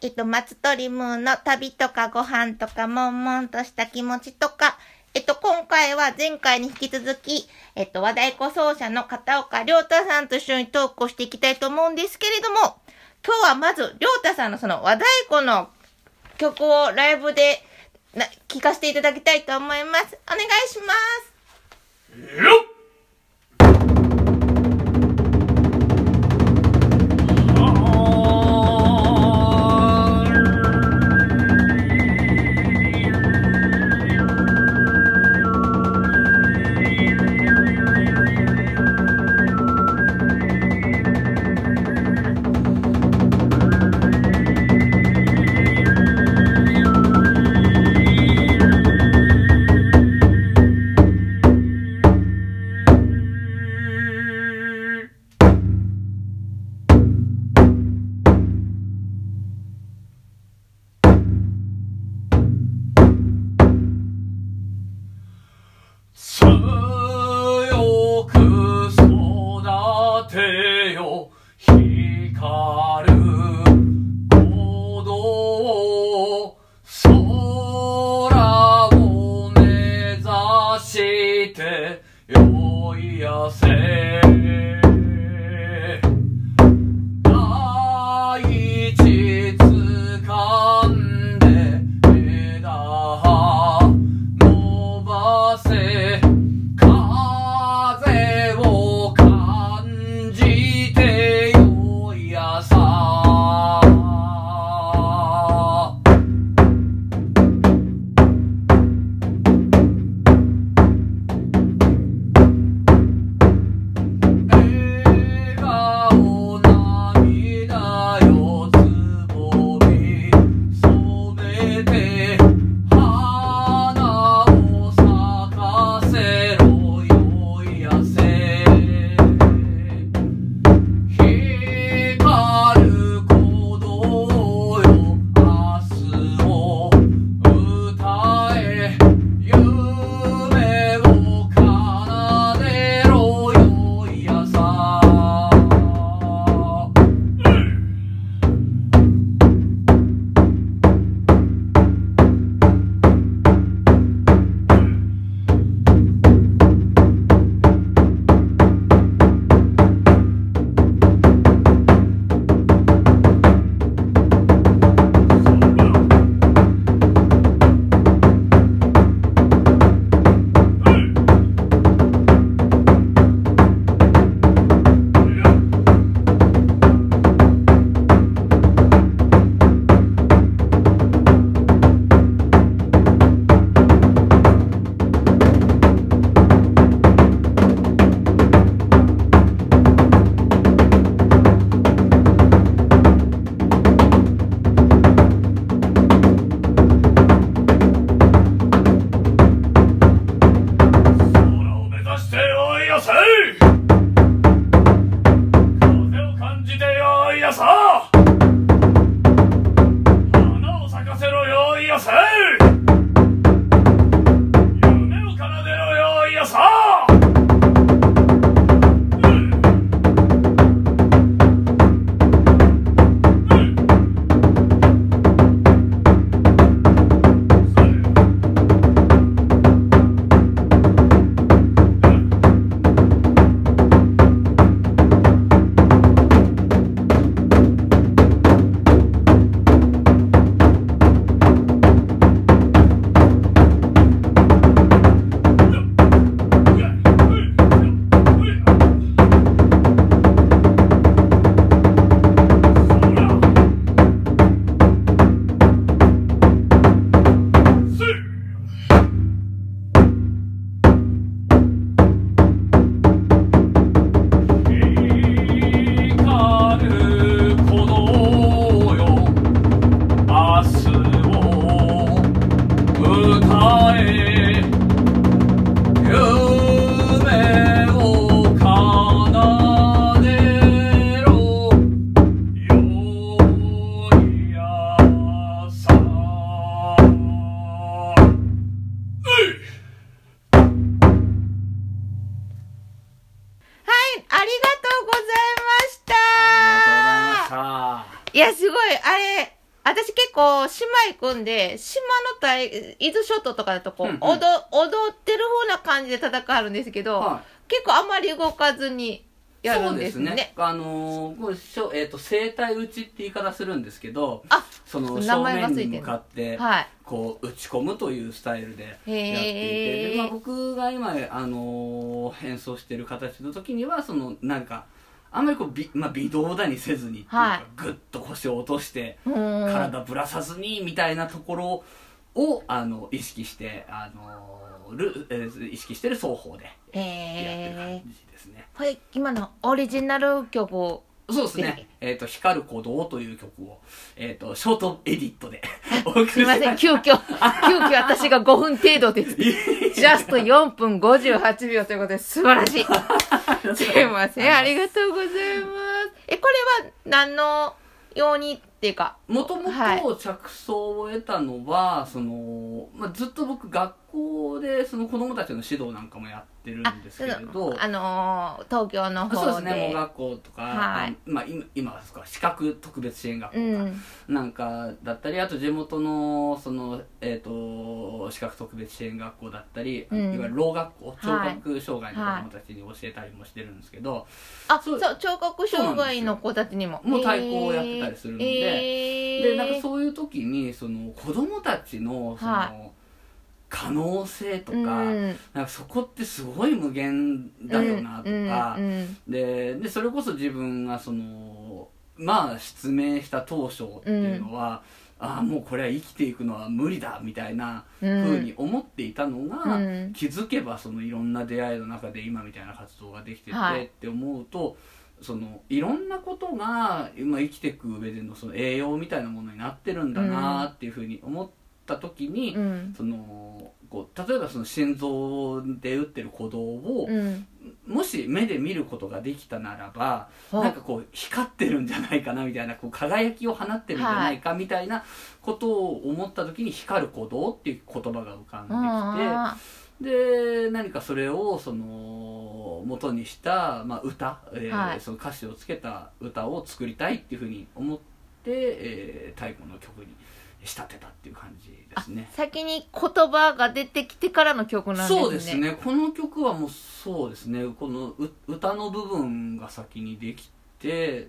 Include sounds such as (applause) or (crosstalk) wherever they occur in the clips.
えっと、松鳥ムーンの旅とかご飯とか、悶々とした気持ちとか、えっと、今回は前回に引き続き、えっと、和太鼓奏者の片岡良太さんと一緒にトークをしていきたいと思うんですけれども、今日はまず、良太さんのその和太鼓の曲をライブでな聴かせていただきたいと思います。お願いします。私結構島行くんで、島の大、伊豆諸島とかだとこう、うんうん踊、踊ってる風な感じで戦うんですけど、は結構あんまり動かずにいやるそうんでですすね。ねあのーしょえー、と生体打ちって言い方するんですけどあその名正面に向かってはい。こう打ち込むというスタイルでやっていてで、まあ、僕が今、あのー演奏してる形の時にはそのなんかあんまりこうび、まあ、微動だにせずにっていうか、はいグッと腰を落として。体ぶらさずにみたいなところをあの意識してあのる、えー意識してる双方でやってるへ感じですね。ー。これ、今のオリジナル曲を、そうですね。えっ、と、光る鼓動という曲を、えっ、と、ショートエディットですいません、し急遽、急遽私が5分程度です。ジャスト4分58秒ということで素晴らしい。すいません、ありがとうございます。え、これは何のようにっていうか、もともはいと着想を得たのは、その、まあ、ずっと僕学校でその子供たちの指導なんかもやってるんですけれど、あのー東京の方で。そうですね、盲学校とか、はいあまあ、今今はですか視覚特別支援学校か、うん。なんかだったりあと地元のそと視覚特別支援学校だったり、うん。いわゆるろう学校聴はい。覚障害の子供たちに教えたりもしてるんですけど、あ、そそうう、聴覚障害の子たちにも。もう太鼓をやってたりするんで。えー、でなんかそういう時にその子供たちのその、は可能性とか,、うん。なんかそこってすごい無限だよなとか、うんうんででそれこそ自分がそのまあ失明した当初っていうのは、ああもうこれは生きていくのは無理だみたいなうん。ふうに思っていたのが、うん。気づけばそのいろんな出会いの中で今みたいな活動ができてて、はいって思うとそのいろんなことが今生きていく上でのその栄養みたいなものになってるんだなっていうふうに思った時に、うん。そのこう例えばその心臓で打ってる鼓動を、うんもし目で見ることができたならばはなんかこう光ってるんじゃないかなみたいなこう輝きを放ってるんじゃないかみたいなことを思った時に「光る鼓動」っていう言葉が浮かんできて。あで何かそれをその元にした、まあ、歌、えーはい。その歌詞をつけた歌を作りたいっていうふうに思って、えー太鼓の曲に仕立てたっていう感じですねー。先に言葉が出てきてからの曲なんですね。そうですねこの曲はもうそうですねこのう歌の部分が先にできてっ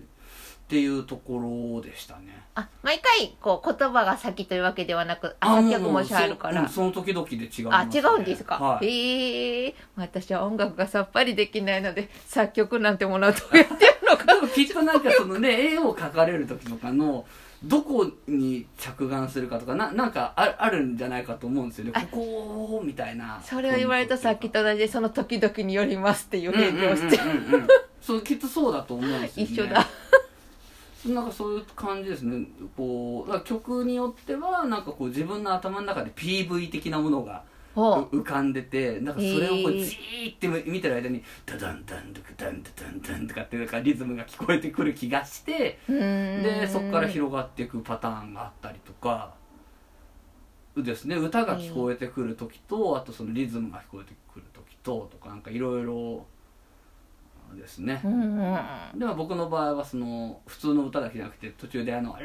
ていうところでしたねあ、毎回、こう、言葉が先というわけではなく、あ、作曲もしあるから。そ,、うん、その時々で違いあ、ます、違うんですか？はい、へえ私は音楽がさっぱりできないので、作曲なんてものはどうやってやるのか。きっとなんかそのね絵を描かれる時とかのどこに着眼するかとかななんかああるんじゃないかと思うんですよね。あここみたいな。それを言われたさっきと同じで、その時々によりますっていううん返事をして、そうきっとそうだと思うんですよね。一緒だ。なんかそういう感じですね。こう曲によってはなんかこう自分の頭の中で PV 的なものが。浮かんでてなんかそれをこうじーって見てる間にダダンダンドクダンダダンダンとかってなんかリズムが聞こえてくる気がしてでそこから広がっていくパターンがあったりとかですね歌が聞こえてくる時とあとそのリズムが聞こえてくる時ととかなんかいろいろですね。うんうん。でも僕の場合はその普通の歌だけじゃなくて途中であの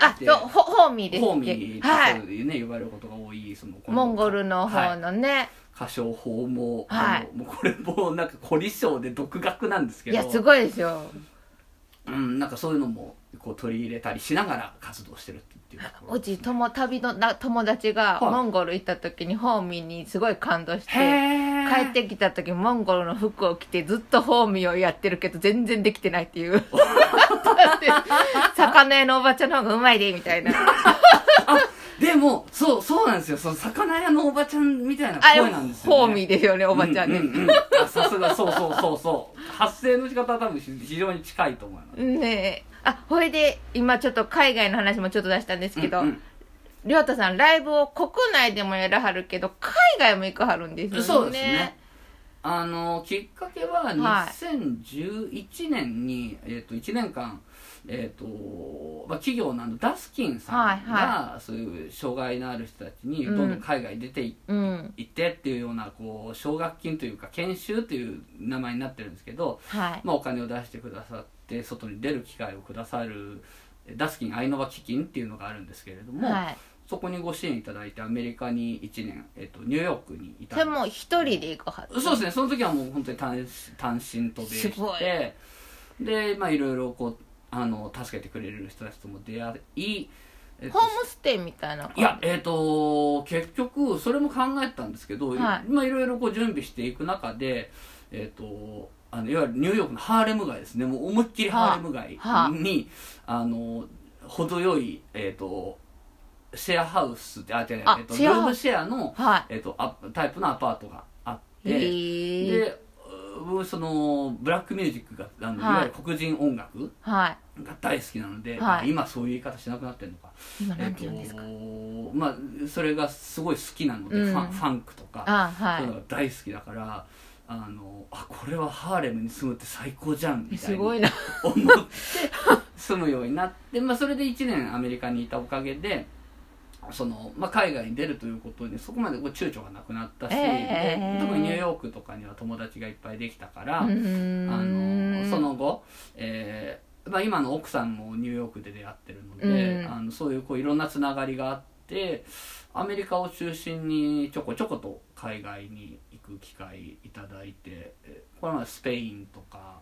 あ、そう、ほホーミーですホーミーってはい。そういうね呼ばれることが多いそのモンゴルのはい方のね。歌唱法も、はい。もうこれもなんか凝り性で独学なんですけど。いや、すごいですよ。うん、なんかそういうのもこう取り入れたりしながら活動してるっていうところ。うち友旅のな友達がはい。モンゴル行った時にホーミーにすごい感動して。へ帰ってきた時モンゴルの服を着てずっとホーミーをやってるけど全然できてないっていう。(laughs) 魚屋のおばちゃんの方がうまいでみたいな。でもそうそうなんですよ。その魚屋のおばちゃんみたいな声なんですよね。ホーミーですよねおばちゃんね、うんうんうん。あさすがそうそうそうそう。発声の仕方は多分非常に近いと思います。ねえ。あほいで今ちょっと海外の話もちょっと出したんですけど、うんうんりょうたさんライブを国内でもやらはるけど海外も行かはるんですよね。そうですね。あのきっかけははい。2011年に、えー、と1年間、えーとまあ、企業のあのダスキンさんが、はいはそういう障害のある人たちにどうん。んどん海外に出てい,、うん。ってっていうようなこう奨学金というか研修という名前になってるんですけど、はい。まあ、お金を出してくださって外に出る機会をくださるダスキンアイノバ基金っていうのがあるんですけれども、はい。そこにご支援いただいてアメリカに1年、えっと、ニューヨークにいたそれもう一人で行くはず？そうですね。その時はもう本当に単単身渡米してでまあいろいろこうあの助けてくれる人たちとも出会い、えっとホームステイみたいな感じ？いや、えっ、と、結局、それも考えてたんですけど、はい。まあ、いろいろこう準備していく中で、えっ、と、あの、いわゆるニューヨークのハーレム街ですね、もう思いっきりハーレム街に、はあ。あの、程よい、えっ、と、シェアハウスって、あ、違う、あえっ、と、シェアームシェアの、はい。えっ、とあ、タイプのアパートがあって、へー。で、うその、ブラックミュージックが、あの、はい。い、わゆる黒人音楽はい。が大好きなので、はい。あ今そういう言い方しなくなってるのか。今なんて言うんですか、えっとまあそれがすごい好きなので、うん。ファンファンクとか、あはい。そういうのが大好きだからあのあこれはハーレムに住むって最高じゃんみたいにすごいな。思って (laughs) 住むようになって、まあ、それで1年アメリカにいたおかげでその、まあ、海外に出るということにそこまでこう躊躇がなくなったし、えーで特にニューヨークとかには友達がいっぱいできたから、あのその後、えーまあ、今の奥さんもニューヨークで出会ってるので、うん。あのそういうこういろんなつながりがあってアメリカを中心にちょこちょこと海外に行く機会いただいてえーこれまでスペインとか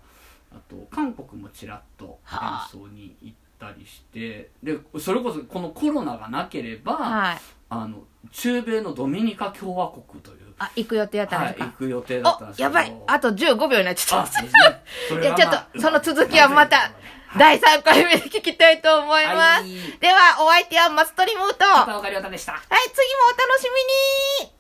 あと韓国もちらっと演はあ。奏に行ったりしてでそれこそこのコロナがなければ、はい。あの中米のドミニカ共和国という、あ行く予定やったんはい、ですか、行く予定だったんですやばい。あと15秒になっちゃあ、ったいやちょっとその続きはまたはい第3回目で聞きたいと思います、はい。ではお相手はマストリムーとはい片岡亮太でした。次もお楽しみに